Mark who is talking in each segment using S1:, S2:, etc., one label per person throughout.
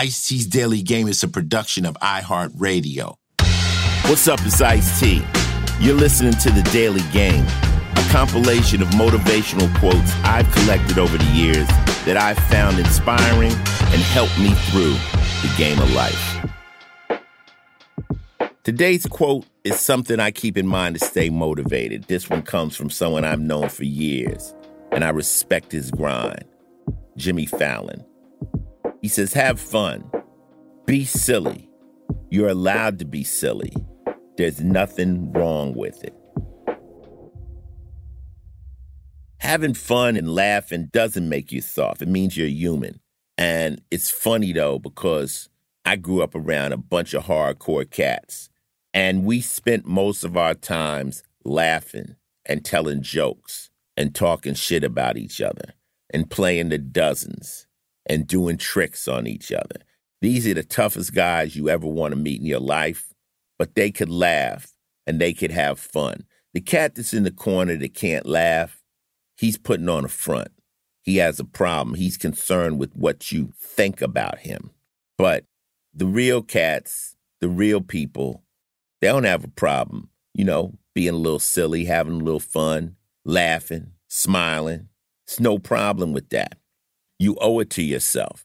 S1: Ice T's Daily Game is a production of iHeartRadio. What's up, it's Ice T. You're listening to The Daily Game, a compilation of motivational quotes I've collected over the years that I've found inspiring and helped me through the game of life. Today's quote is something I keep in mind to stay motivated. This one comes from someone I've known for years, and I respect his grind Jimmy Fallon. He says, Have fun, be silly. You're allowed to be silly. There's nothing wrong with it. Having fun and laughing doesn't make you soft. It means you're human. And it's funny though, because I grew up around a bunch of hardcore cats, and we spent most of our times laughing and telling jokes and talking shit about each other and playing the dozens and doing tricks on each other. These are the toughest guys you ever want to meet in your life, but they could laugh and they could have fun. The cat that's in the corner that can't laugh, he's putting on a front. He has a problem. He's concerned with what you think about him. But the real cats, the real people, they don't have a problem, you know, being a little silly, having a little fun, laughing, smiling. It's no problem with that. You owe it to yourself.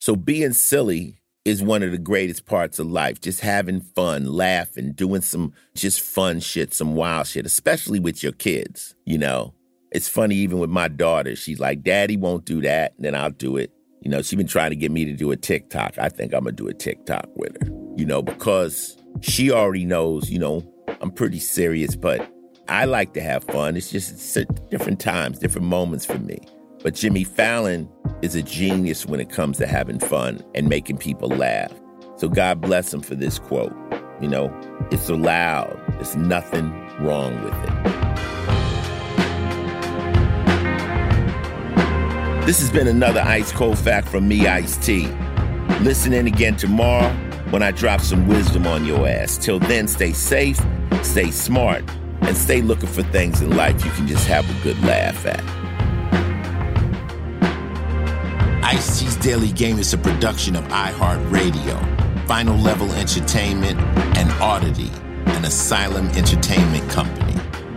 S1: So being silly is one of the greatest parts of life. Just having fun, laughing, doing some just fun shit, some wild shit, especially with your kids, you know. It's funny even with my daughter. She's like, Daddy won't do that, and then I'll do it. You know, she's been trying to get me to do a TikTok. I think I'm gonna do a TikTok with her. You know, because she already knows, you know, I'm pretty serious, but I like to have fun. It's just it's different times, different moments for me. But Jimmy Fallon is a genius when it comes to having fun and making people laugh. So God bless him for this quote. You know, it's allowed. There's nothing wrong with it. This has been another Ice Cold Fact from me, Ice T. Listen in again tomorrow when I drop some wisdom on your ass. Till then, stay safe, stay smart, and stay looking for things in life you can just have a good laugh at. Ice T's Daily Game is a production of iHeartRadio, Final Level Entertainment, and Oddity, an Asylum Entertainment company.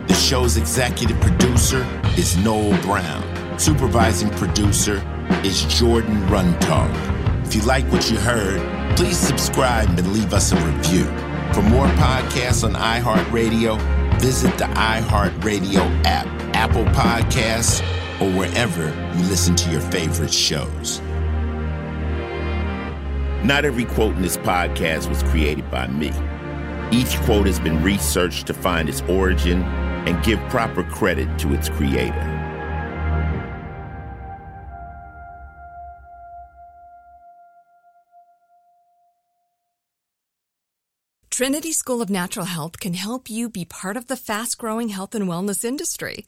S1: The show's executive producer is Noel Brown. Supervising producer is Jordan Runtagh. If you like what you heard, please subscribe and leave us a review. For more podcasts on iHeartRadio, visit the iHeartRadio app, Apple Podcasts, or wherever you listen to your favorite shows. Not every quote in this podcast was created by me. Each quote has been researched to find its origin and give proper credit to its creator.
S2: Trinity School of Natural Health can help you be part of the fast growing health and wellness industry.